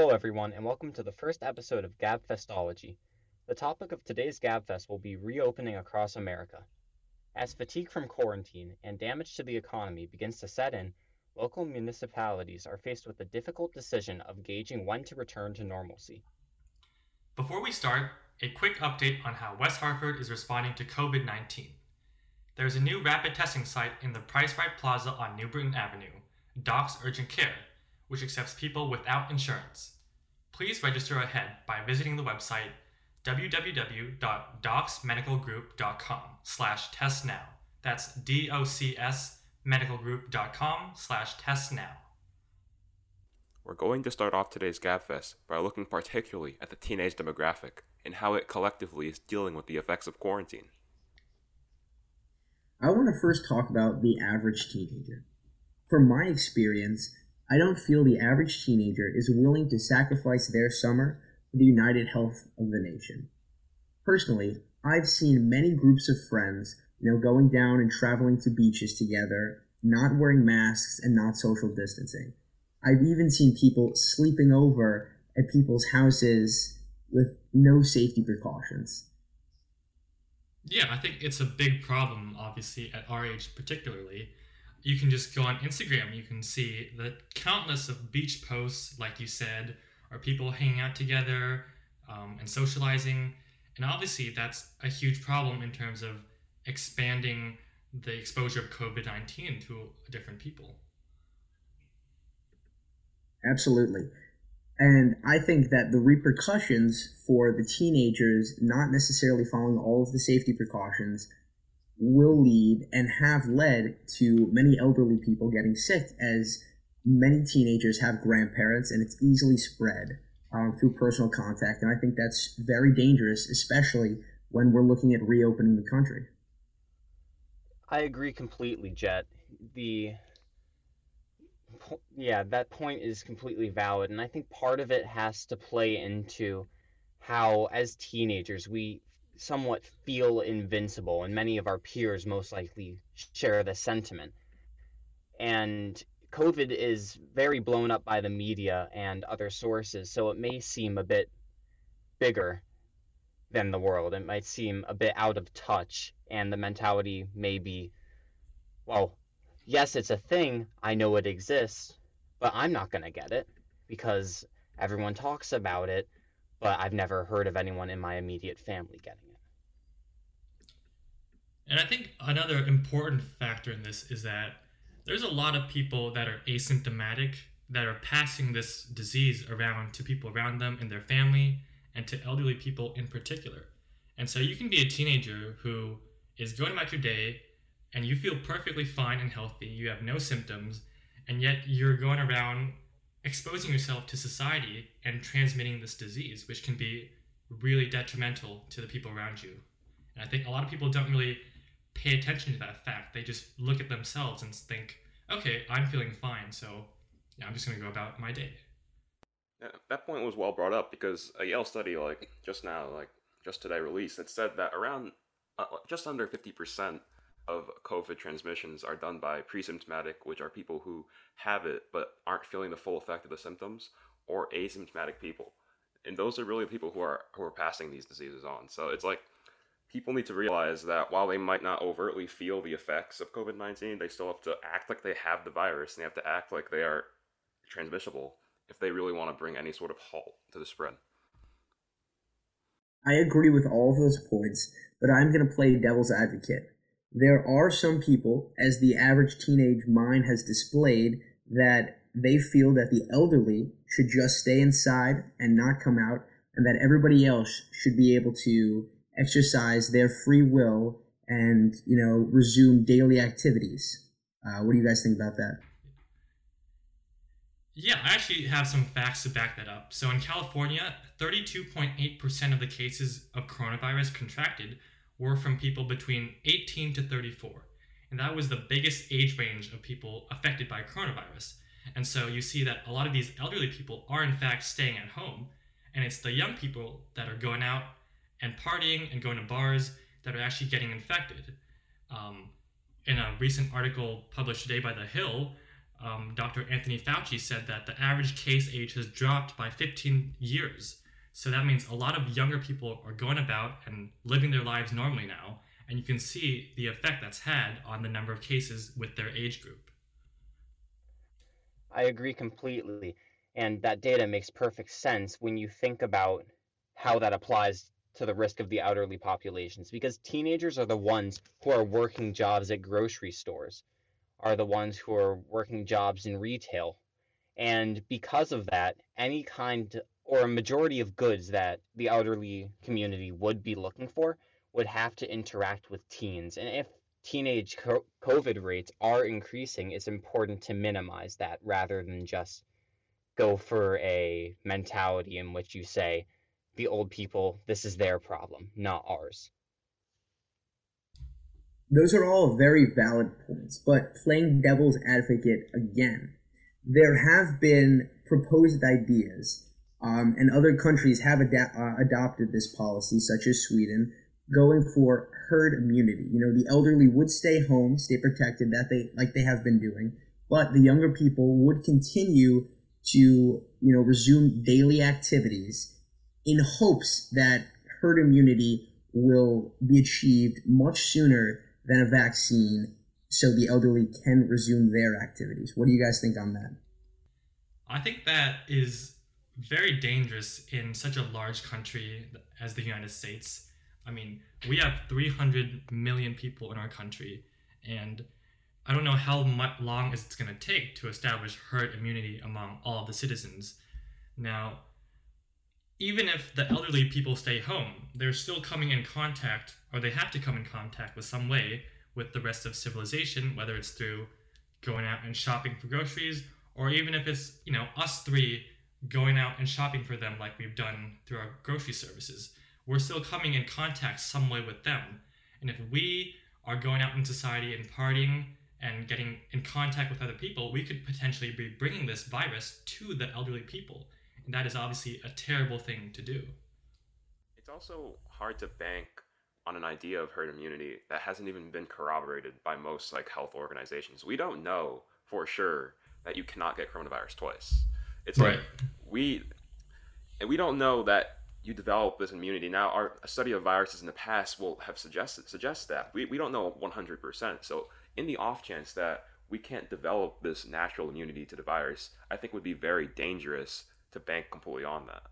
Hello, everyone, and welcome to the first episode of Gabfestology. The topic of today's Gabfest will be reopening across America. As fatigue from quarantine and damage to the economy begins to set in, local municipalities are faced with the difficult decision of gauging when to return to normalcy. Before we start, a quick update on how West Hartford is responding to COVID 19. There is a new rapid testing site in the Price Rite Plaza on New Britain Avenue, Docs Urgent Care, which accepts people without insurance. Please register ahead by visiting the website www.docsmedicalgroup.com slash test now. That's D-O-C-S medicalgroup.com slash test now. We're going to start off today's GabFest by looking particularly at the teenage demographic and how it collectively is dealing with the effects of quarantine. I want to first talk about the average teenager. From my experience, I don't feel the average teenager is willing to sacrifice their summer for the united health of the nation. Personally, I've seen many groups of friends, you know, going down and traveling to beaches together, not wearing masks and not social distancing. I've even seen people sleeping over at people's houses with no safety precautions. Yeah, I think it's a big problem, obviously, at our age particularly you can just go on Instagram. You can see the countless of beach posts, like you said, are people hanging out together um, and socializing. And obviously, that's a huge problem in terms of expanding the exposure of COVID 19 to different people. Absolutely. And I think that the repercussions for the teenagers not necessarily following all of the safety precautions will lead and have led to many elderly people getting sick as many teenagers have grandparents and it's easily spread um, through personal contact. And I think that's very dangerous, especially when we're looking at reopening the country. I agree completely, Jet. The yeah, that point is completely valid, and I think part of it has to play into how, as teenagers, we somewhat feel invincible, and many of our peers most likely share the sentiment. And COVID is very blown up by the media and other sources, so it may seem a bit bigger than the world. It might seem a bit out of touch, and the mentality may be, well, yes, it's a thing, I know it exists, but I'm not going to get it because everyone talks about it, but I've never heard of anyone in my immediate family getting it. And I think another important factor in this is that there's a lot of people that are asymptomatic that are passing this disease around to people around them in their family and to elderly people in particular. And so you can be a teenager who is going about your day and you feel perfectly fine and healthy, you have no symptoms, and yet you're going around exposing yourself to society and transmitting this disease, which can be really detrimental to the people around you. And I think a lot of people don't really pay attention to that fact. They just look at themselves and think, okay, I'm feeling fine, so yeah, I'm just going to go about my day. Yeah, that point was well brought up because a Yale study, like just now, like just today released, it said that around uh, just under 50% of COVID transmissions are done by pre-symptomatic, which are people who have it but aren't feeling the full effect of the symptoms, or asymptomatic people. And those are really the people who are who are passing these diseases on. So it's like people need to realize that while they might not overtly feel the effects of COVID 19, they still have to act like they have the virus and they have to act like they are transmissible if they really want to bring any sort of halt to the spread. I agree with all of those points, but I'm going to play devil's advocate. There are some people, as the average teenage mind has displayed, that they feel that the elderly should just stay inside and not come out, and that everybody else should be able to exercise their free will and you know resume daily activities. Uh, what do you guys think about that? Yeah, I actually have some facts to back that up. So in California, 32.8% of the cases of coronavirus contracted were from people between 18 to 34. And that was the biggest age range of people affected by coronavirus. And so you see that a lot of these elderly people are in fact staying at home. And it's the young people that are going out and partying and going to bars that are actually getting infected. Um, in a recent article published today by The Hill, um, Dr. Anthony Fauci said that the average case age has dropped by 15 years. So that means a lot of younger people are going about and living their lives normally now. And you can see the effect that's had on the number of cases with their age group. I agree completely. And that data makes perfect sense when you think about how that applies to the risk of the elderly populations because teenagers are the ones who are working jobs at grocery stores are the ones who are working jobs in retail. And because of that, any kind or a majority of goods that the elderly community would be looking for would have to interact with teens. And if teenage COVID rates are increasing, it's important to minimize that rather than just go for a mentality in which you say, the old people, this is their problem, not ours. Those are all very valid points, but playing devil's advocate again, there have been proposed ideas, um, and other countries have ad- uh, adopted this policy, such as Sweden, going for herd immunity. You know, the elderly would stay home, stay protected, that they like they have been doing, but the younger people would continue to, you know, resume daily activities in hopes that herd immunity will be achieved much sooner than a vaccine so the elderly can resume their activities. What do you guys think on that? I think that is very dangerous in such a large country as the United States. I mean, we have 300 million people in our country, and I don't know how much long it's going to take to establish herd immunity among all the citizens. Now, even if the elderly people stay home, they're still coming in contact, or they have to come in contact with some way with the rest of civilization, whether it's through going out and shopping for groceries, or even if it's, you know, us three going out and shopping for them like we've done through our grocery services. We're still coming in contact some way with them. And if we are going out in society and partying and getting in contact with other people, we could potentially be bringing this virus to the elderly people. That is obviously a terrible thing to do. It's also hard to bank on an idea of herd immunity that hasn't even been corroborated by most like health organizations. We don't know for sure that you cannot get coronavirus twice. It's right. like we and we don't know that you develop this immunity. Now our study of viruses in the past will have suggested suggest that. We we don't know 100%. So in the off chance that we can't develop this natural immunity to the virus, I think would be very dangerous to bank completely on that.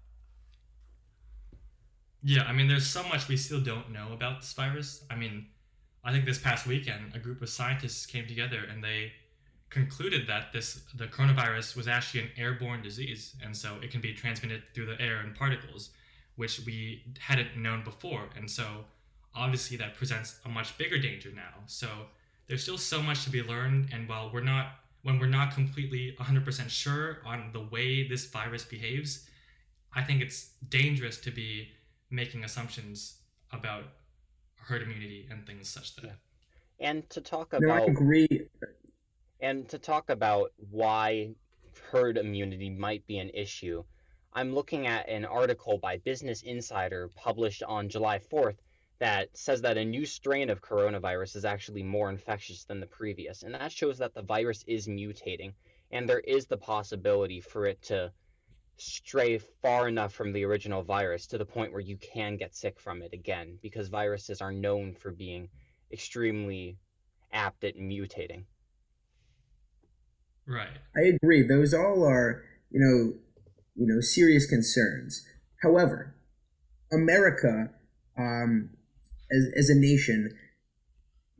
Yeah, I mean, there's so much we still don't know about this virus. I mean, I think this past weekend, a group of scientists came together and they concluded that this the coronavirus was actually an airborne disease, and so it can be transmitted through the air and particles, which we hadn't known before. And so, obviously, that presents a much bigger danger now. So there's still so much to be learned, and while we're not when we're not completely 100% sure on the way this virus behaves, I think it's dangerous to be making assumptions about herd immunity and things such that. And to talk about. No, I agree. And to talk about why herd immunity might be an issue, I'm looking at an article by Business Insider published on July 4th that says that a new strain of coronavirus is actually more infectious than the previous. And that shows that the virus is mutating, and there is the possibility for it to stray far enough from the original virus to the point where you can get sick from it again, because viruses are known for being extremely apt at mutating. Right. I agree. Those all are, you know, you know, serious concerns. However, America um, as, as a nation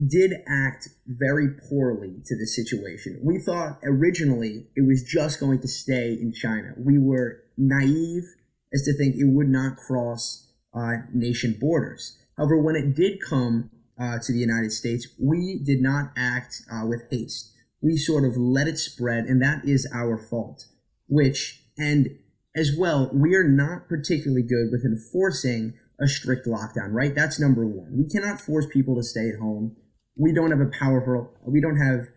did act very poorly to the situation. We thought originally it was just going to stay in China. We were naive as to think it would not cross uh, nation borders. However, when it did come uh, to the United States, we did not act uh, with haste. We sort of let it spread, and that is our fault. Which, and as well, we are not particularly good with enforcing a strict lockdown, right? That's number one. We cannot force people to stay at home. We don't have a powerful, we don't have,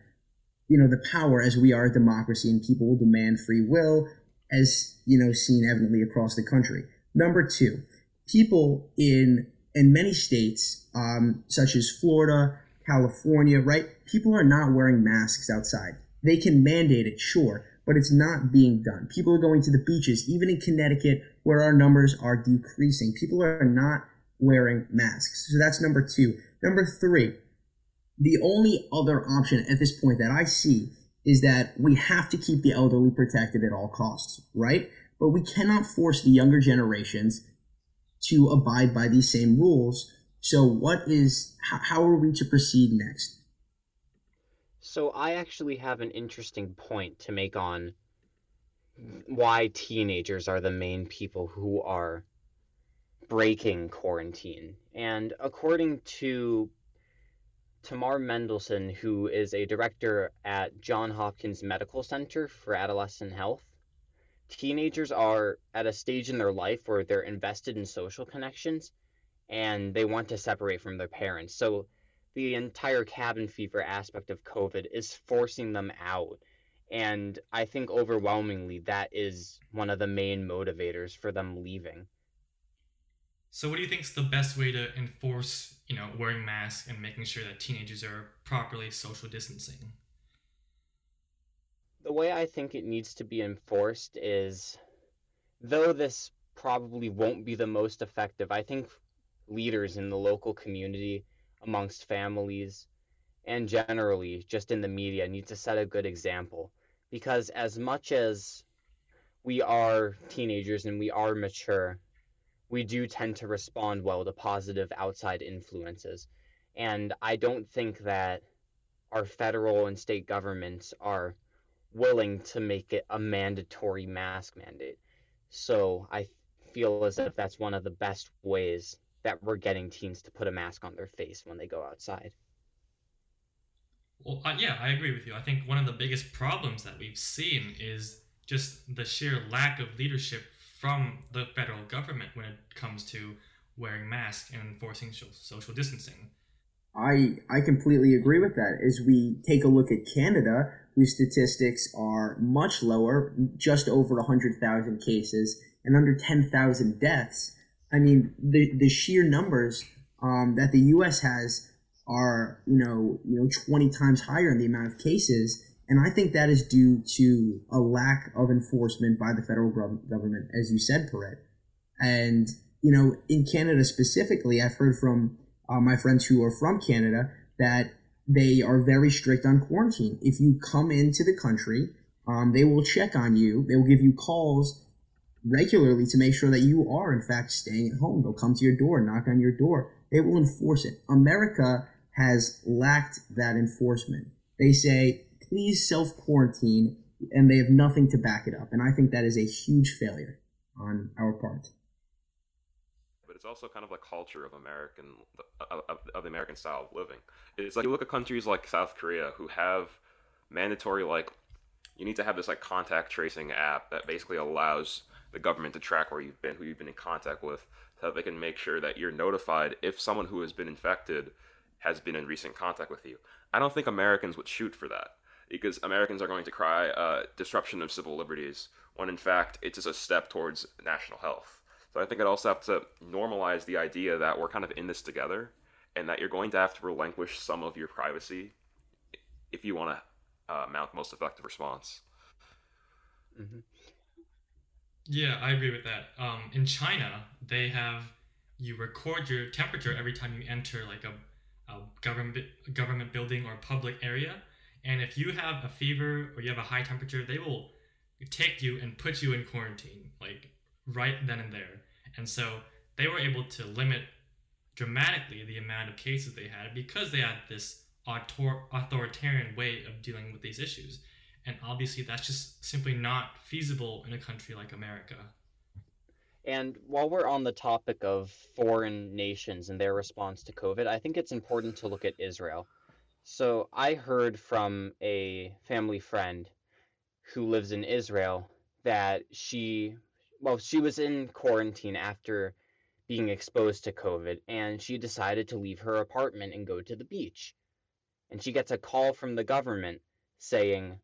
you know, the power as we are a democracy and people will demand free will as, you know, seen evidently across the country. Number two, people in, in many states, um, such as Florida, California, right? People are not wearing masks outside. They can mandate it, sure, but it's not being done. People are going to the beaches, even in Connecticut, where our numbers are decreasing. People are not wearing masks. So that's number two. Number three, the only other option at this point that I see is that we have to keep the elderly protected at all costs, right? But we cannot force the younger generations to abide by these same rules. So, what is, how are we to proceed next? So, I actually have an interesting point to make on why teenagers are the main people who are breaking quarantine. And according to Tamar Mendelson, who is a director at Johns Hopkins Medical Center for Adolescent Health, teenagers are at a stage in their life where they're invested in social connections and they want to separate from their parents. So the entire cabin fever aspect of COVID is forcing them out. And I think overwhelmingly that is one of the main motivators for them leaving. So, what do you think is the best way to enforce, you know, wearing masks and making sure that teenagers are properly social distancing? The way I think it needs to be enforced is, though this probably won't be the most effective, I think leaders in the local community, amongst families, and generally just in the media need to set a good example. Because as much as we are teenagers and we are mature, we do tend to respond well to positive outside influences. And I don't think that our federal and state governments are willing to make it a mandatory mask mandate. So I feel as if that's one of the best ways that we're getting teens to put a mask on their face when they go outside. Well, uh, yeah, I agree with you. I think one of the biggest problems that we've seen is just the sheer lack of leadership from the federal government when it comes to wearing masks and enforcing social distancing. I I completely agree with that. As we take a look at Canada, whose statistics are much lower, just over 100,000 cases and under 10,000 deaths. I mean, the the sheer numbers um, that the U.S. has are you know you know 20 times higher in the amount of cases and I think that is due to a lack of enforcement by the federal government, as you said, Perret. And, you know, in Canada specifically, I've heard from uh, my friends who are from Canada that they are very strict on quarantine. If you come into the country, um, they will check on you. They will give you calls regularly to make sure that you are, in fact, staying at home. They'll come to your door, knock on your door. They will enforce it. America has lacked that enforcement. They say, please self quarantine, and they have nothing to back it up. And I think that is a huge failure on our part. But it's also kind of a culture of American of, of the American style of living. It's like you look at countries like South Korea who have mandatory like you need to have this like contact tracing app that basically allows the government to track where you've been, who you've been in contact with, so that they can make sure that you're notified if someone who has been infected has been in recent contact with you. I don't think Americans would shoot for that because Americans are going to cry uh, disruption of civil liberties when in fact it's just a step towards national health. So I think I'd also have to normalize the idea that we're kind of in this together and that you're going to have to relinquish some of your privacy if you want to uh, mount the most effective response. Mm-hmm. Yeah, I agree with that. Um, in China, they have you record your temperature every time you enter like a, a government government building or public area, and if you have a fever or you have a high temperature, they will take you and put you in quarantine, like right then and there. And so they were able to limit dramatically the amount of cases they had because they had this author- authoritarian way of dealing with these issues. And obviously, that's just simply not feasible in a country like America. And while we're on the topic of foreign nations and their response to COVID, I think it's important to look at Israel. So I heard from a family friend who lives in Israel that she, well, she was in quarantine after being exposed to COVID and she decided to leave her apartment and go to the beach. And she gets a call from the government saying,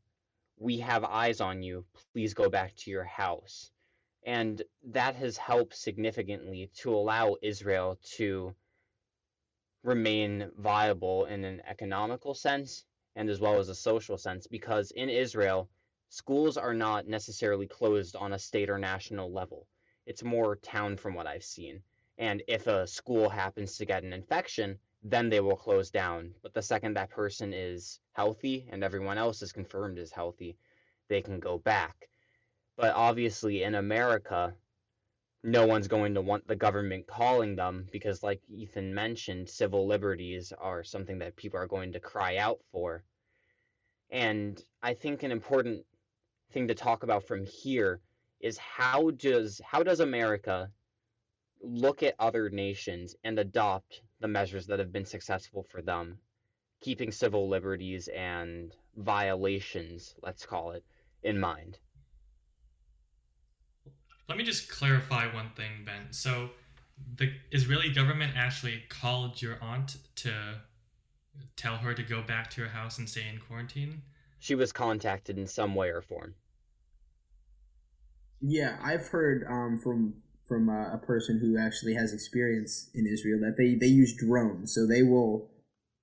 We have eyes on you. Please go back to your house. And that has helped significantly to allow Israel to remain viable in an economical sense and as well as a social sense because in Israel, schools are not necessarily closed on a state or national level. It's more town from what I've seen. And if a school happens to get an infection, then they will close down. But the second that person is healthy and everyone else is confirmed as healthy, they can go back. But obviously, in America, no one's going to want the government calling them because, like Ethan mentioned, civil liberties are something that people are going to cry out for. And I think an important thing to talk about from here is how does how does America look at other nations and adopt the measures that have been successful for them, keeping civil liberties and violations, let's call it, in mind. Let me just clarify one thing, Ben. So, the Israeli government actually called your aunt to tell her to go back to her house and stay in quarantine? She was contacted in some way or form. Yeah, I've heard um, from from uh, a person who actually has experience in Israel that they they use drones. So they will,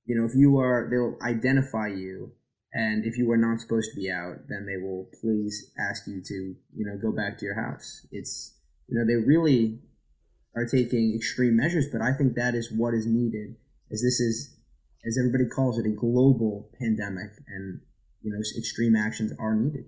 you know, if you are, they'll identify you, and if you are not supposed to be out, then they will please ask you to, you know, go back to your house. It's, you know, they really are taking extreme measures, but I think that is what is needed, as this is, as everybody calls it, a global pandemic, and you know, extreme actions are needed.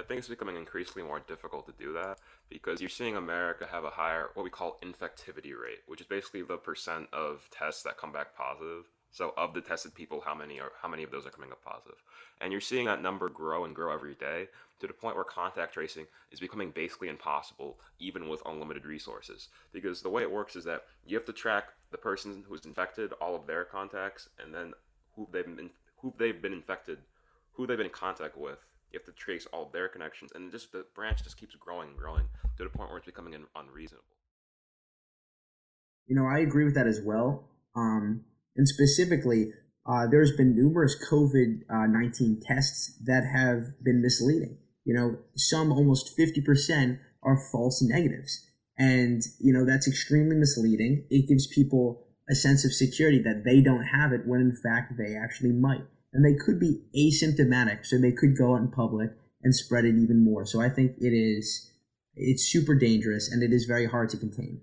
I think it's becoming increasingly more difficult to do that because you're seeing America have a higher, what we call infectivity rate, which is basically the percent of tests that come back positive. So of the tested people, how many are how many of those are coming up positive? And you're seeing that number grow and grow every day to the point where contact tracing is becoming basically impossible, even with unlimited resources. Because the way it works is that you have to track the person who's infected, all of their contacts, and then who they've been who they've been infected, who they've been in contact with, you have to trace all their connections, and just the branch just keeps growing and growing to the point where it's becoming unreasonable. You know, I agree with that as well. Um, and specifically, uh, there's been numerous COVID uh, 19 tests that have been misleading. You know, some almost 50% are false negatives. And, you know, that's extremely misleading. It gives people a sense of security that they don't have it when in fact they actually might and they could be asymptomatic, so they could go out in public and spread it even more. So I think it is it's super dangerous and it is very hard to contain.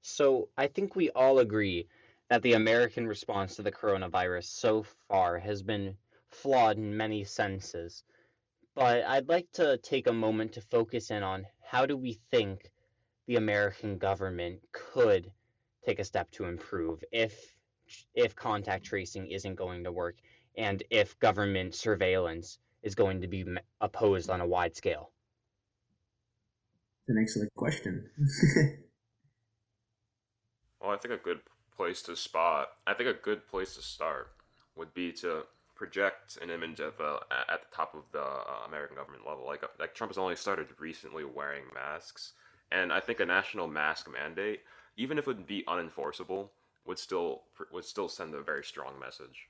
So I think we all agree that the American response to the coronavirus so far has been flawed in many senses. But I'd like to take a moment to focus in on how do we think the American government could take a step to improve if if contact tracing isn't going to work and if government surveillance is going to be opposed on a wide scale? It's an excellent question. well, I think a good place to spot, I think a good place to start would be to project an image of uh, at the top of the uh, American government level. Like like Trump has only started recently wearing masks, and I think a national mask mandate, even if it would be unenforceable, would still would still send a very strong message.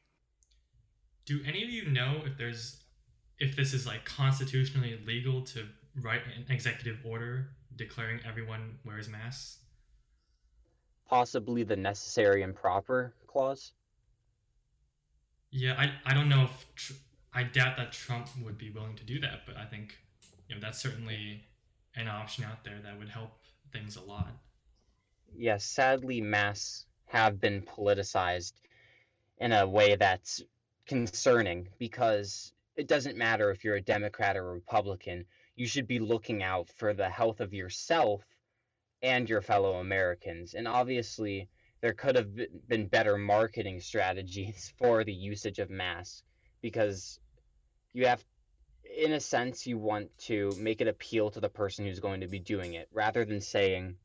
Do any of you know if there's if this is like constitutionally legal to write an executive order declaring everyone wears masks? Possibly the necessary and proper clause. Yeah, I, I don't know if tr- I doubt that Trump would be willing to do that, but I think you know that's certainly an option out there that would help things a lot. Yes, sadly, masks have been politicized in a way that's concerning because it doesn't matter if you're a Democrat or a Republican. You should be looking out for the health of yourself and your fellow Americans. And obviously, there could have been better marketing strategies for the usage of masks because you have, in a sense, you want to make it appeal to the person who's going to be doing it rather than saying,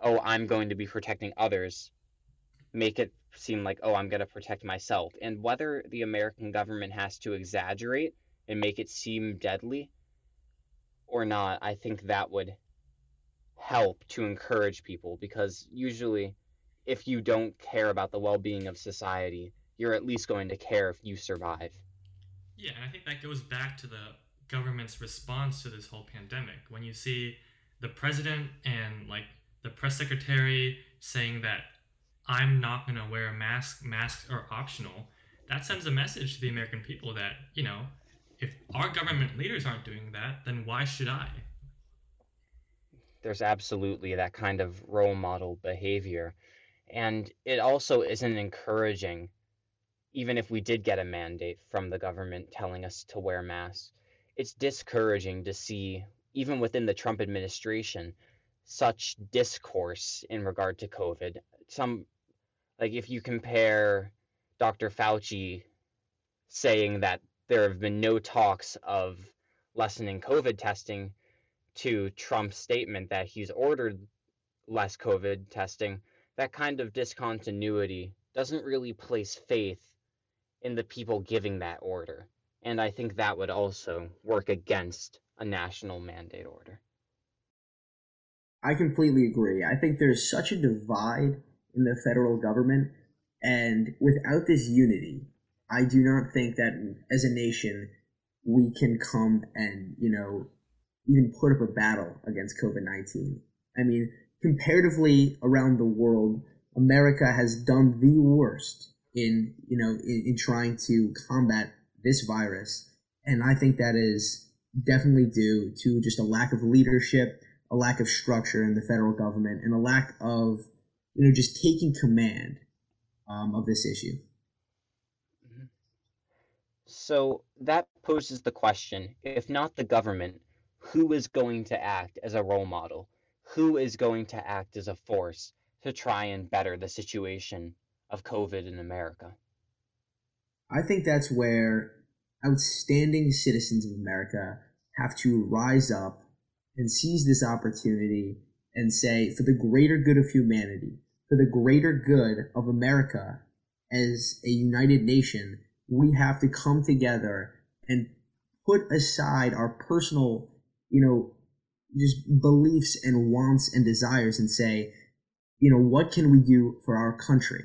oh, I'm going to be protecting others make it seem like, oh, I'm going to protect myself. And whether the American government has to exaggerate and make it seem deadly or not, I think that would help to encourage people because usually if you don't care about the well-being of society, you're at least going to care if you survive. Yeah, and I think that goes back to the government's response to this whole pandemic. When you see the president and like the press secretary saying that I'm not going to wear a mask, masks are optional, that sends a message to the American people that, you know, if our government leaders aren't doing that, then why should I? There's absolutely that kind of role model behavior. And it also isn't encouraging, even if we did get a mandate from the government telling us to wear masks. It's discouraging to see, even within the Trump administration, such discourse in regard to COVID. Some like if you compare Dr. Fauci saying that there have been no talks of lessening COVID testing to Trump's statement that he's ordered less COVID testing, that kind of discontinuity doesn't really place faith in the people giving that order. And I think that would also work against a national mandate order. I completely agree. I think there's such a divide in the federal government. And without this unity, I do not think that as a nation we can come and, you know, even put up a battle against COVID 19. I mean, comparatively around the world, America has done the worst in, you know, in, in trying to combat this virus. And I think that is definitely due to just a lack of leadership, a lack of structure in the federal government, and a lack of you know, just taking command um, of this issue. So that poses the question if not the government, who is going to act as a role model? Who is going to act as a force to try and better the situation of COVID in America? I think that's where outstanding citizens of America have to rise up and seize this opportunity and say, for the greater good of humanity, for the greater good of America as a united nation, we have to come together and put aside our personal, you know, just beliefs and wants and desires and say, you know, what can we do for our country?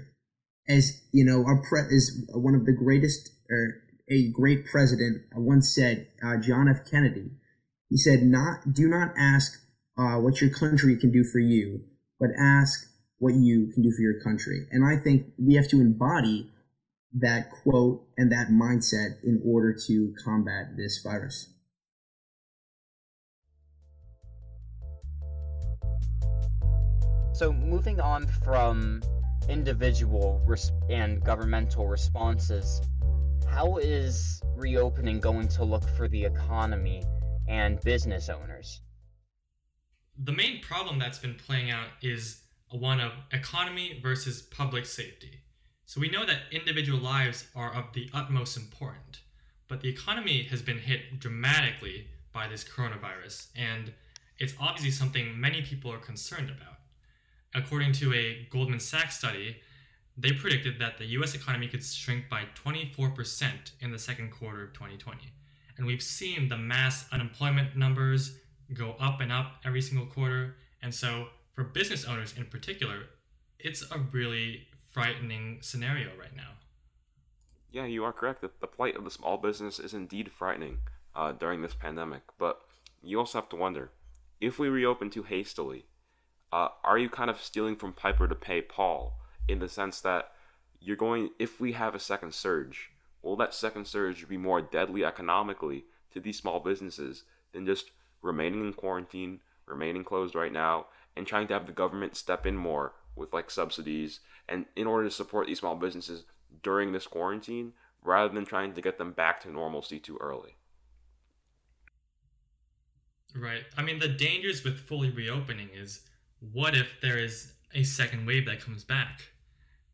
As, you know, our pre is one of the greatest, or a great president once said, uh, John F. Kennedy, he said, not, do not ask uh, what your country can do for you, but ask what you can do for your country. And I think we have to embody that quote and that mindset in order to combat this virus. So, moving on from individual res- and governmental responses, how is reopening going to look for the economy and business owners? The main problem that's been playing out is one of economy versus public safety. So we know that individual lives are of the utmost importance, but the economy has been hit dramatically by this coronavirus, and it's obviously something many people are concerned about. According to a Goldman Sachs study, they predicted that the US economy could shrink by 24% in the second quarter of 2020. And we've seen the mass unemployment numbers go up and up every single quarter. And so for business owners in particular, it's a really frightening scenario right now. Yeah, you are correct. The, the plight of the small business is indeed frightening uh, during this pandemic. But you also have to wonder if we reopen too hastily, uh, are you kind of stealing from Piper to pay Paul in the sense that you're going, if we have a second surge, will that second surge be more deadly economically to these small businesses than just remaining in quarantine, remaining closed right now, and trying to have the government step in more with like subsidies and in order to support these small businesses during this quarantine rather than trying to get them back to normalcy too early. Right. I mean, the dangers with fully reopening is what if there is a second wave that comes back?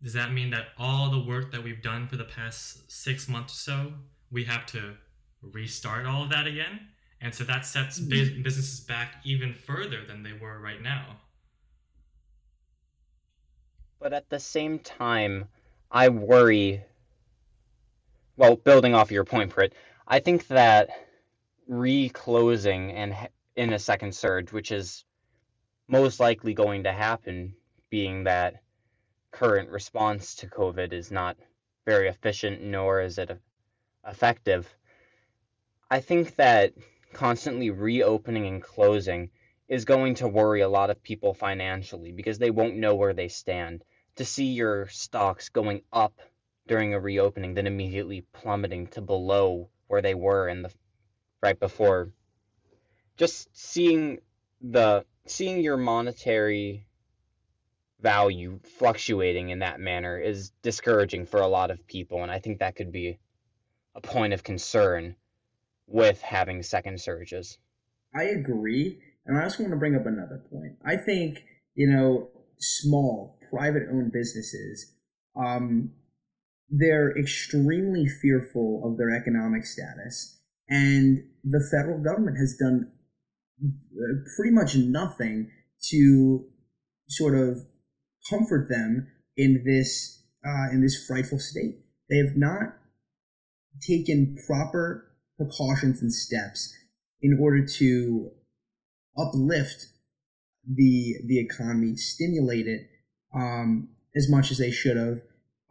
Does that mean that all the work that we've done for the past six months or so, we have to restart all of that again? And so that sets mm-hmm. businesses back even further than they were right now. But at the same time, I worry. Well, building off your point, Prit, I think that reclosing and in a second surge, which is most likely going to happen, being that current response to COVID is not very efficient, nor is it effective. I think that constantly reopening and closing is going to worry a lot of people financially because they won't know where they stand. to see your stocks going up during a reopening, then immediately plummeting to below where they were in the right before. Just seeing the seeing your monetary value fluctuating in that manner is discouraging for a lot of people, and I think that could be a point of concern with having second surges. I agree. And I also want to bring up another point. I think, you know, small, private owned businesses, um, they're extremely fearful of their economic status. And the federal government has done uh, pretty much nothing to sort of comfort them in this uh, in this frightful state. They have not taken proper precautions and steps in order to uplift the the economy, stimulate it um, as much as they should have,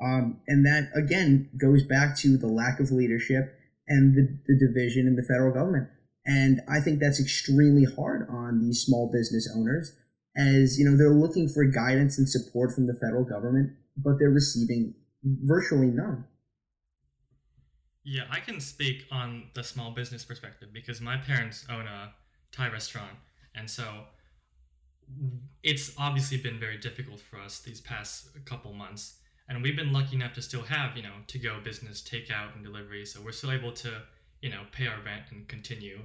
um, and that again goes back to the lack of leadership and the, the division in the federal government. And I think that's extremely hard on these small business owners, as you know they're looking for guidance and support from the federal government, but they're receiving virtually none. Yeah, I can speak on the small business perspective because my parents own a Thai restaurant. And so it's obviously been very difficult for us these past couple months. And we've been lucky enough to still have, you know, to go business, takeout and delivery. So we're still able to, you know, pay our rent and continue.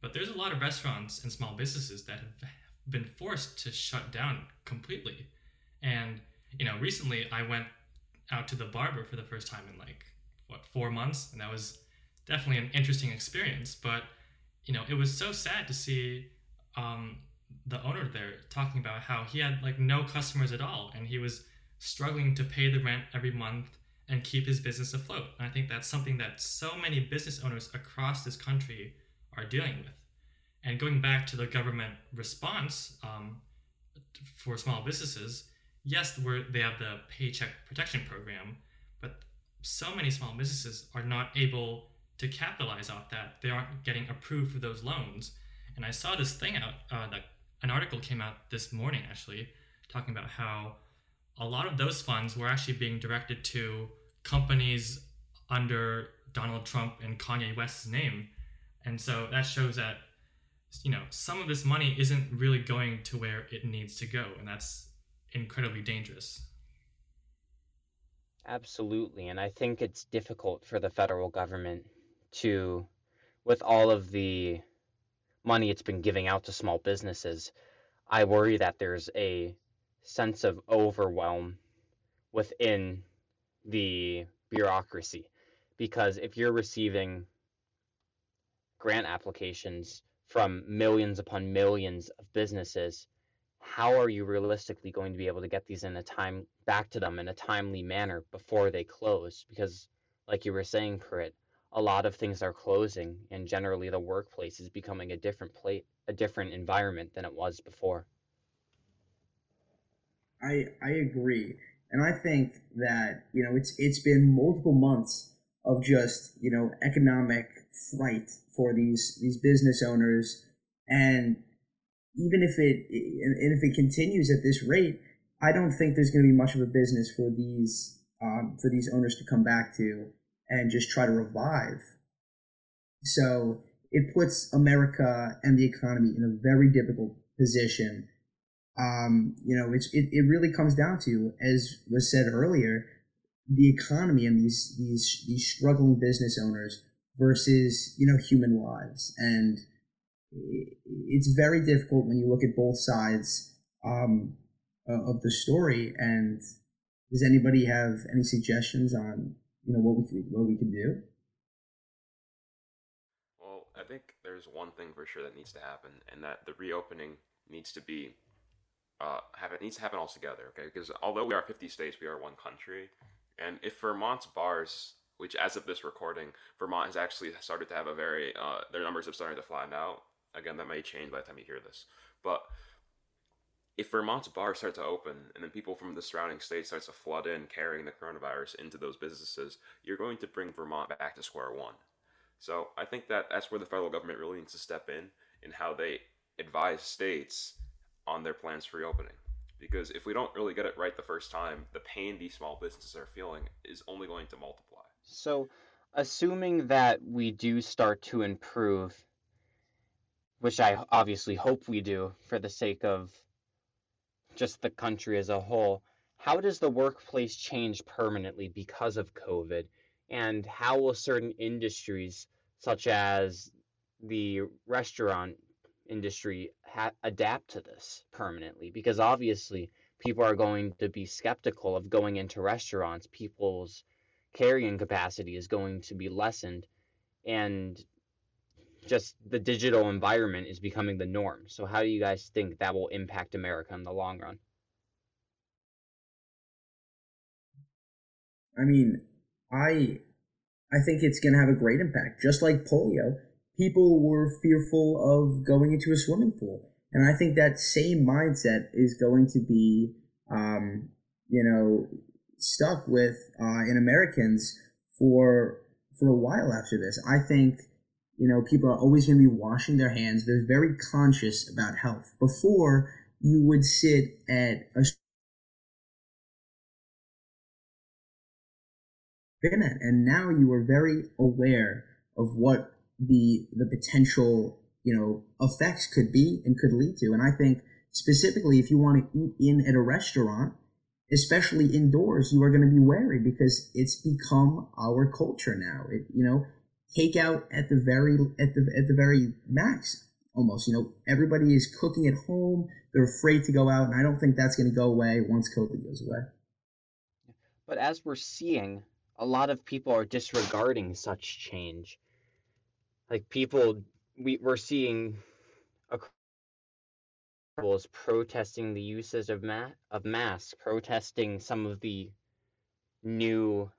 But there's a lot of restaurants and small businesses that have been forced to shut down completely. And, you know, recently I went out to the barber for the first time in like what four months, and that was definitely an interesting experience. But you know, it was so sad to see um, the owner there talking about how he had like no customers at all, and he was struggling to pay the rent every month and keep his business afloat. And I think that's something that so many business owners across this country are dealing with. And going back to the government response um, for small businesses, yes, they have the Paycheck Protection Program, but so many small businesses are not able to capitalize off that. They aren't getting approved for those loans. And I saw this thing out uh, that an article came out this morning actually talking about how a lot of those funds were actually being directed to companies under Donald Trump and Kanye West's name. And so that shows that you know some of this money isn't really going to where it needs to go and that's incredibly dangerous. Absolutely. And I think it's difficult for the federal government to, with all of the money it's been giving out to small businesses, I worry that there's a sense of overwhelm within the bureaucracy. Because if you're receiving grant applications from millions upon millions of businesses, how are you realistically going to be able to get these in a time back to them in a timely manner before they close? Because, like you were saying, Prit, a lot of things are closing, and generally the workplace is becoming a different place, a different environment than it was before. I I agree, and I think that you know it's it's been multiple months of just you know economic fright for these these business owners, and even if it and if it continues at this rate, I don't think there's going to be much of a business for these um, for these owners to come back to and just try to revive. So it puts America and the economy in a very difficult position. Um, you know, it's it, it really comes down to, as was said earlier, the economy and these these these struggling business owners versus you know human lives and it's very difficult when you look at both sides um, of the story. And does anybody have any suggestions on you know what we could, what we could do? Well, I think there's one thing for sure that needs to happen, and that the reopening needs to be uh, have it needs to happen all together. Okay, because although we are 50 states, we are one country, and if Vermont's bars which as of this recording, Vermont has actually started to have a very uh, their numbers have started to flatten out. Again, that may change by the time you hear this. But if Vermont's bars start to open and then people from the surrounding states starts to flood in carrying the coronavirus into those businesses, you're going to bring Vermont back to square one. So I think that that's where the federal government really needs to step in in how they advise states on their plans for reopening. because if we don't really get it right the first time, the pain these small businesses are feeling is only going to multiply. So, assuming that we do start to improve, which I obviously hope we do for the sake of just the country as a whole, how does the workplace change permanently because of COVID? And how will certain industries, such as the restaurant industry, ha- adapt to this permanently? Because obviously, people are going to be skeptical of going into restaurants. People's carrying capacity is going to be lessened, and just the digital environment is becoming the norm. So, how do you guys think that will impact America in the long run? I mean, I I think it's going to have a great impact. Just like polio, people were fearful of going into a swimming pool, and I think that same mindset is going to be, um, you know, stuck with uh, in Americans for for a while after this. I think you know people are always going to be washing their hands. They're very conscious about health. Before you would sit at a at, and now you are very aware of what the the potential you know effects could be and could lead to. And I think specifically if you want to eat in at a restaurant, especially indoors, you are going to be wary because it's become our culture now. It you know takeout at the very at the at the very max almost. You know everybody is cooking at home. They're afraid to go out, and I don't think that's going to go away once COVID goes away. But as we're seeing a lot of people are disregarding such change. Like people, we, we're seeing a people is protesting the uses of ma- of masks, protesting some of the new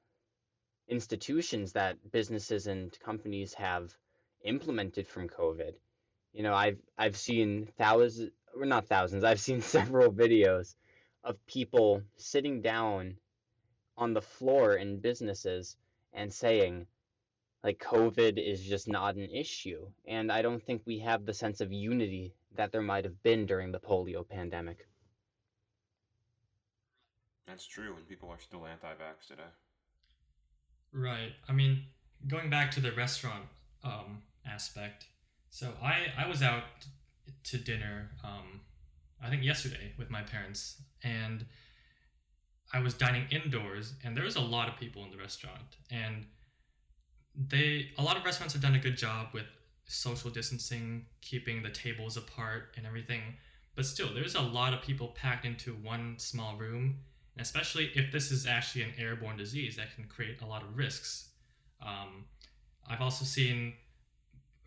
institutions that businesses and companies have implemented from COVID. You know, I've I've seen thousands, or not thousands, I've seen several videos of people sitting down on the floor in businesses and saying like COVID is just not an issue. And I don't think we have the sense of unity that there might have been during the polio pandemic. That's true, and people are still anti vax today. Right. I mean, going back to the restaurant um, aspect, so I, I was out to dinner, um, I think yesterday with my parents, and I was dining indoors, and there was a lot of people in the restaurant, and they a lot of restaurants have done a good job with social distancing, keeping the tables apart and everything. But still, there's a lot of people packed into one small room, and especially if this is actually an airborne disease that can create a lot of risks. Um, I've also seen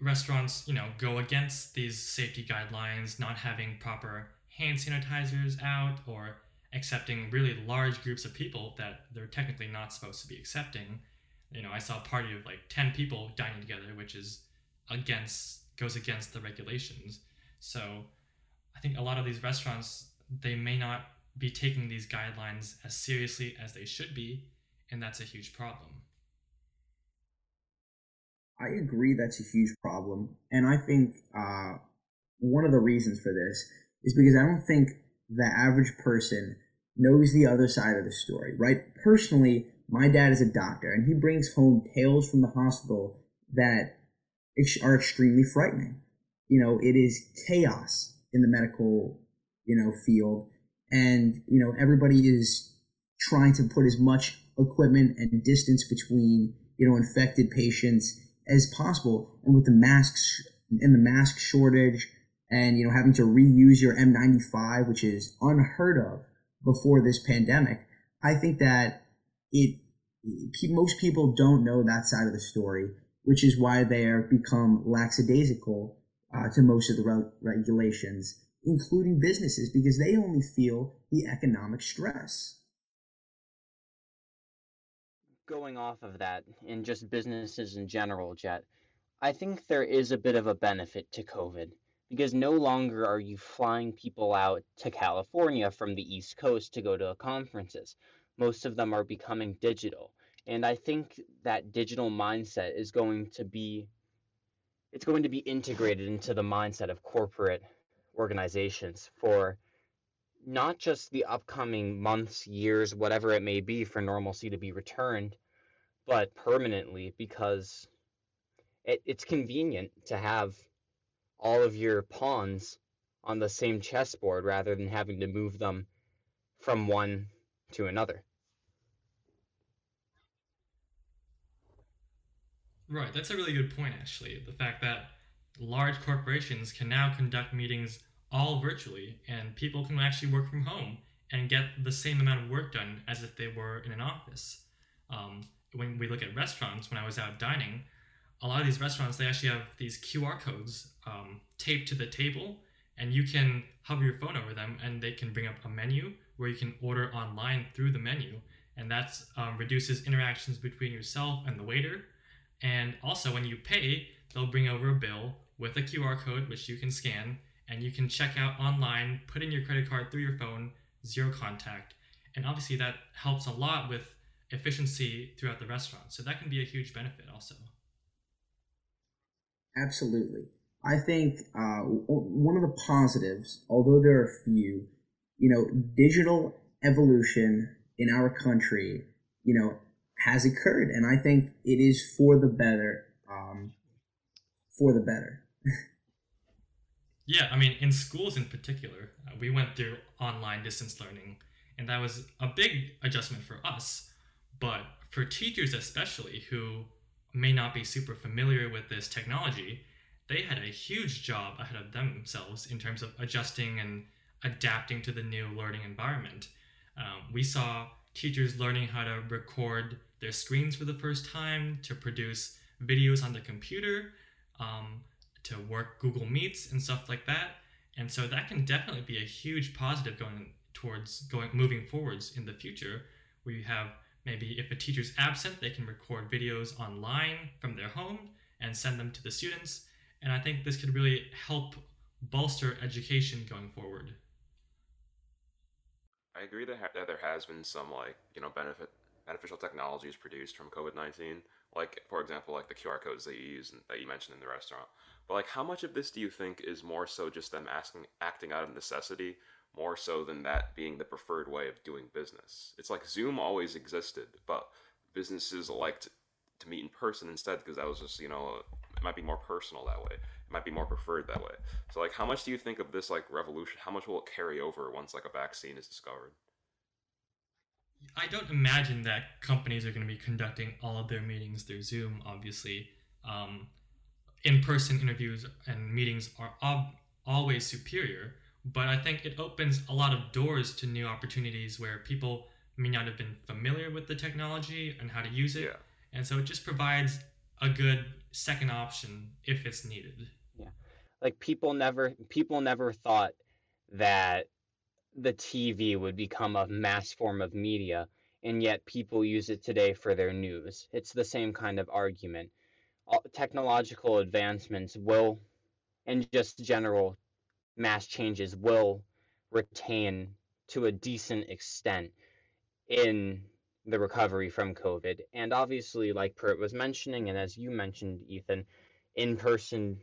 restaurants, you know, go against these safety guidelines, not having proper hand sanitizers out or accepting really large groups of people that they're technically not supposed to be accepting. You know, I saw a party of like 10 people dining together, which is against goes against the regulations. So I think a lot of these restaurants they may not be taking these guidelines as seriously as they should be, and that's a huge problem. I agree that's a huge problem, and I think uh, one of the reasons for this is because I don't think the average person knows the other side of the story, right? Personally, my dad is a doctor and he brings home tales from the hospital that are extremely frightening. You know, it is chaos in the medical, you know, field. And, you know, everybody is trying to put as much equipment and distance between, you know, infected patients as possible. And with the masks and the mask shortage and, you know, having to reuse your N95 which is unheard of before this pandemic, I think that it most people don't know that side of the story, which is why they are become lackadaisical uh, to most of the re- regulations, including businesses, because they only feel the economic stress. Going off of that, and just businesses in general, Jet, I think there is a bit of a benefit to COVID because no longer are you flying people out to California from the East Coast to go to conferences. Most of them are becoming digital. And I think that digital mindset is going to be it's going to be integrated into the mindset of corporate organizations for not just the upcoming months, years, whatever it may be for normalcy to be returned, but permanently because it, it's convenient to have all of your pawns on the same chessboard rather than having to move them from one to another. Right, that's a really good point, actually. The fact that large corporations can now conduct meetings all virtually, and people can actually work from home and get the same amount of work done as if they were in an office. Um, when we look at restaurants, when I was out dining, a lot of these restaurants they actually have these QR codes um, taped to the table, and you can hover your phone over them, and they can bring up a menu where you can order online through the menu, and that um, reduces interactions between yourself and the waiter. And also, when you pay, they'll bring over a bill with a QR code which you can scan, and you can check out online, put in your credit card through your phone, zero contact, and obviously that helps a lot with efficiency throughout the restaurant. So that can be a huge benefit also. Absolutely. I think uh, one of the positives, although there are a few, you know, digital evolution in our country, you know, has occurred, and I think it is for the better. Um, for the better. Yeah, I mean, in schools in particular, uh, we went through online distance learning, and that was a big adjustment for us. But for teachers, especially who may not be super familiar with this technology, they had a huge job ahead of themselves in terms of adjusting and adapting to the new learning environment. Um, we saw teachers learning how to record their screens for the first time, to produce videos on the computer, um, to work Google Meets and stuff like that. And so that can definitely be a huge positive going towards going moving forwards in the future, where you have maybe if a teacher's absent, they can record videos online from their home and send them to the students and I think this could really help bolster education going forward. I agree that, ha- that there has been some like you know benefit beneficial technologies produced from COVID nineteen, like for example like the QR codes that you use and that you mentioned in the restaurant. But like, how much of this do you think is more so just them asking acting out of necessity, more so than that being the preferred way of doing business? It's like Zoom always existed, but businesses liked to meet in person instead because that was just you know it might be more personal that way. It might be more preferred that way. So like how much do you think of this like revolution? How much will it carry over once like a vaccine is discovered? I don't imagine that companies are going to be conducting all of their meetings through Zoom, obviously. Um, in person interviews and meetings are ob- always superior, but I think it opens a lot of doors to new opportunities where people may not have been familiar with the technology and how to use it. Yeah. And so it just provides a good second option if it's needed. Yeah. Like people never people never thought that the TV would become a mass form of media and yet people use it today for their news. It's the same kind of argument. Technological advancements will and just general mass changes will retain to a decent extent in the recovery from COVID. And obviously, like Pert was mentioning, and as you mentioned, Ethan, in person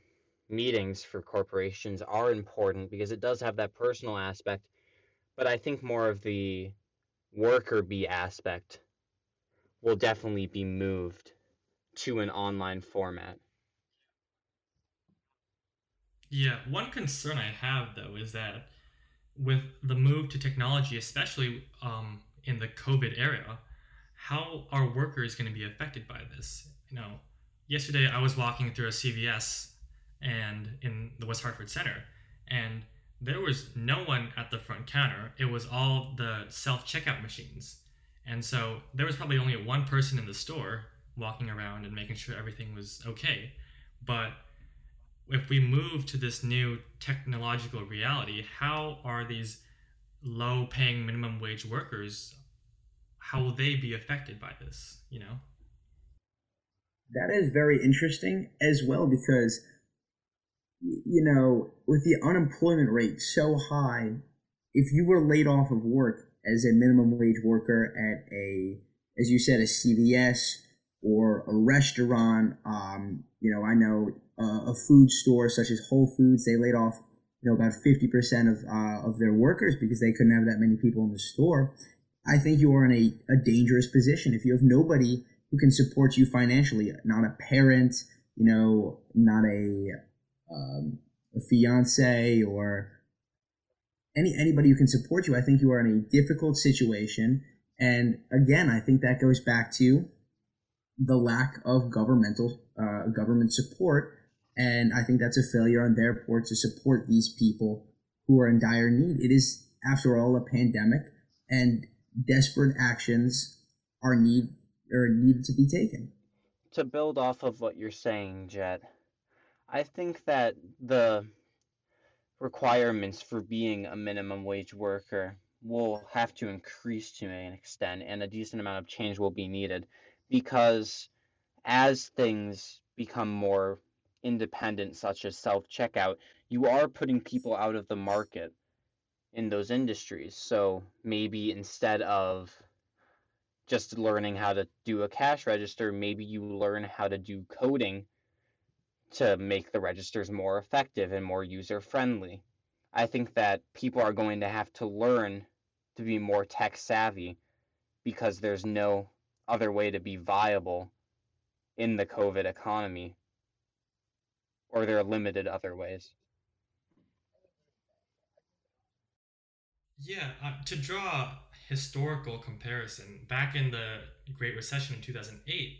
meetings for corporations are important because it does have that personal aspect. But I think more of the worker bee aspect will definitely be moved to an online format. Yeah, one concern I have though is that with the move to technology, especially um, in the COVID era, how are workers going to be affected by this? You know, yesterday I was walking through a CVS and in the West Hartford Center, and there was no one at the front counter. It was all the self checkout machines. And so there was probably only one person in the store walking around and making sure everything was okay. But if we move to this new technological reality, how are these low paying minimum wage workers how will they be affected by this you know that is very interesting as well because you know with the unemployment rate so high if you were laid off of work as a minimum wage worker at a as you said a cvs or a restaurant um, you know i know uh, a food store such as whole foods they laid off you know, about 50% of, uh, of their workers because they couldn't have that many people in the store. I think you are in a, a dangerous position. If you have nobody who can support you financially, not a parent, you know, not a, um, a fiance or any anybody who can support you, I think you are in a difficult situation. And again, I think that goes back to the lack of governmental uh, government support, and I think that's a failure on their part to support these people who are in dire need. It is, after all, a pandemic, and desperate actions are need or needed to be taken. To build off of what you're saying, Jet, I think that the requirements for being a minimum wage worker will have to increase to an extent, and a decent amount of change will be needed because as things become more independent, such as self checkout, you are putting people out of the market in those industries. So maybe instead of just learning how to do a cash register, maybe you learn how to do coding to make the registers more effective and more user friendly. I think that people are going to have to learn to be more tech savvy because there's no other way to be viable in the COVID economy, or there are limited other ways. Yeah, uh, to draw historical comparison, back in the Great Recession in 2008,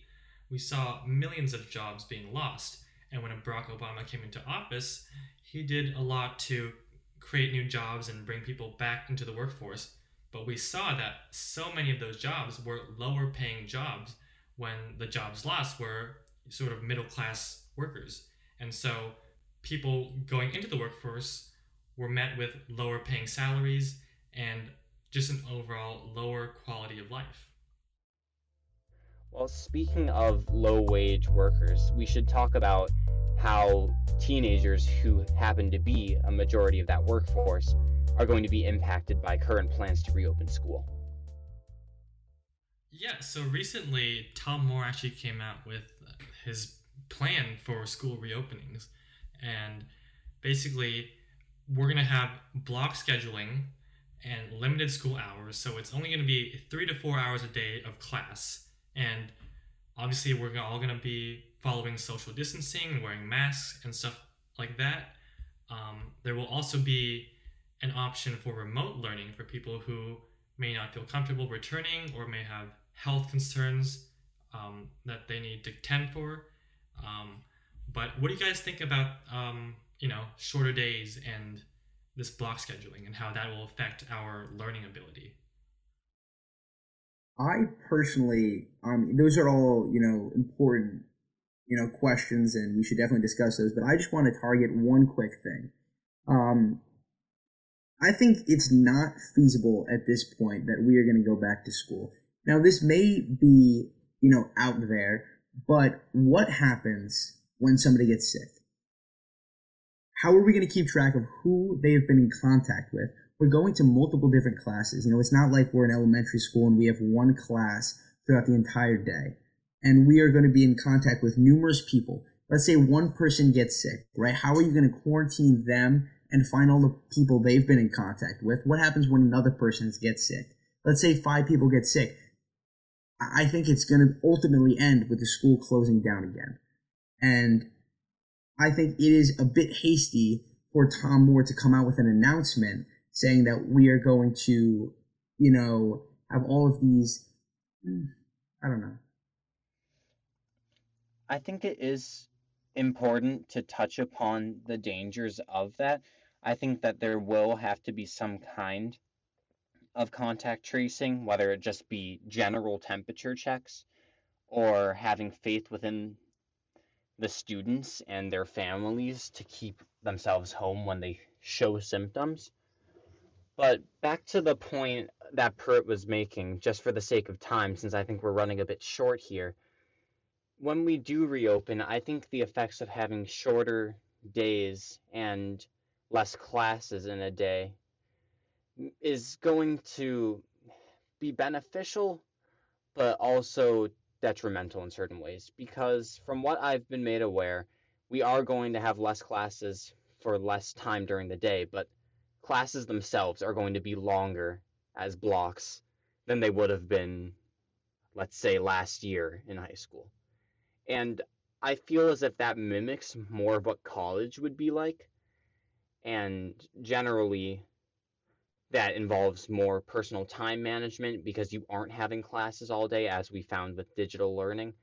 we saw millions of jobs being lost and when Barack Obama came into office, he did a lot to create new jobs and bring people back into the workforce. But we saw that so many of those jobs were lower paying jobs when the jobs lost were sort of middle class workers. And so people going into the workforce were met with lower paying salaries and just an overall lower quality of life. Well, speaking of low wage workers, we should talk about how teenagers who happen to be a majority of that workforce are going to be impacted by current plans to reopen school. Yeah, so recently Tom Moore actually came out with his plan for school reopenings. And basically, we're going to have block scheduling and limited school hours. So it's only going to be three to four hours a day of class. And obviously, we're all going to be following social distancing, wearing masks, and stuff like that. Um, there will also be an option for remote learning for people who may not feel comfortable returning or may have health concerns um, that they need to tend for. Um, but what do you guys think about um, you know shorter days and this block scheduling and how that will affect our learning ability? I personally, um, those are all you know important, you know, questions, and we should definitely discuss those. But I just want to target one quick thing. Um, I think it's not feasible at this point that we are going to go back to school. Now, this may be, you know, out there, but what happens when somebody gets sick? How are we going to keep track of who they have been in contact with? we're going to multiple different classes. You know, it's not like we're in elementary school and we have one class throughout the entire day. And we are going to be in contact with numerous people. Let's say one person gets sick, right? How are you going to quarantine them and find all the people they've been in contact with? What happens when another person gets sick? Let's say five people get sick. I think it's going to ultimately end with the school closing down again. And I think it is a bit hasty for Tom Moore to come out with an announcement saying that we are going to, you know, have all of these. I don't know. I think it is important to touch upon the dangers of that. I think that there will have to be some kind of contact tracing, whether it just be general temperature checks or having faith within the students and their families to keep themselves home when they show symptoms. But back to the point that Pert was making, just for the sake of time, since I think we're running a bit short here. When we do reopen, I think the effects of having shorter days and less classes in a day is going to be beneficial, but also detrimental in certain ways. Because from what I've been made aware, we are going to have less classes for less time during the day, but classes themselves are going to be longer as blocks than they would have been, let's say, last year in high school. And I feel as if that mimics more of what college would be like. And generally, that involves more personal time management because you aren't having classes all day, as we found with digital learning.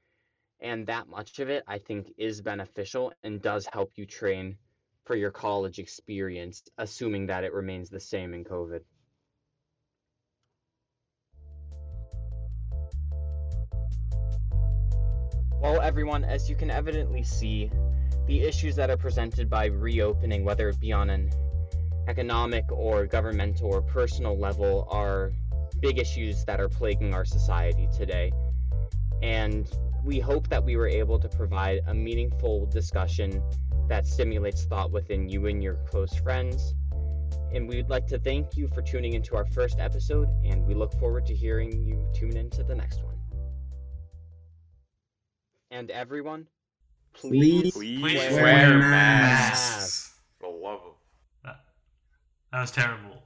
And that much of it, I think, is beneficial and does help you train for your college experience, assuming that it remains the same in COVID. Well, everyone, as you can evidently see, the issues that are presented by reopening, whether it be on an economic or governmental or personal level, are big issues that are plaguing our society today. And we hope that we were able to provide a meaningful discussion that stimulates thought within you and your close friends. And we'd like to thank you for tuning into our first episode, and we look forward to hearing you tune into the next one. And everyone, Please, please wear, wear masks. masks. The love of that, that was terrible.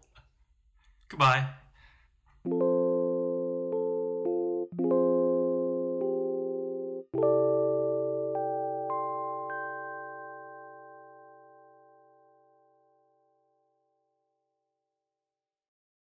Goodbye.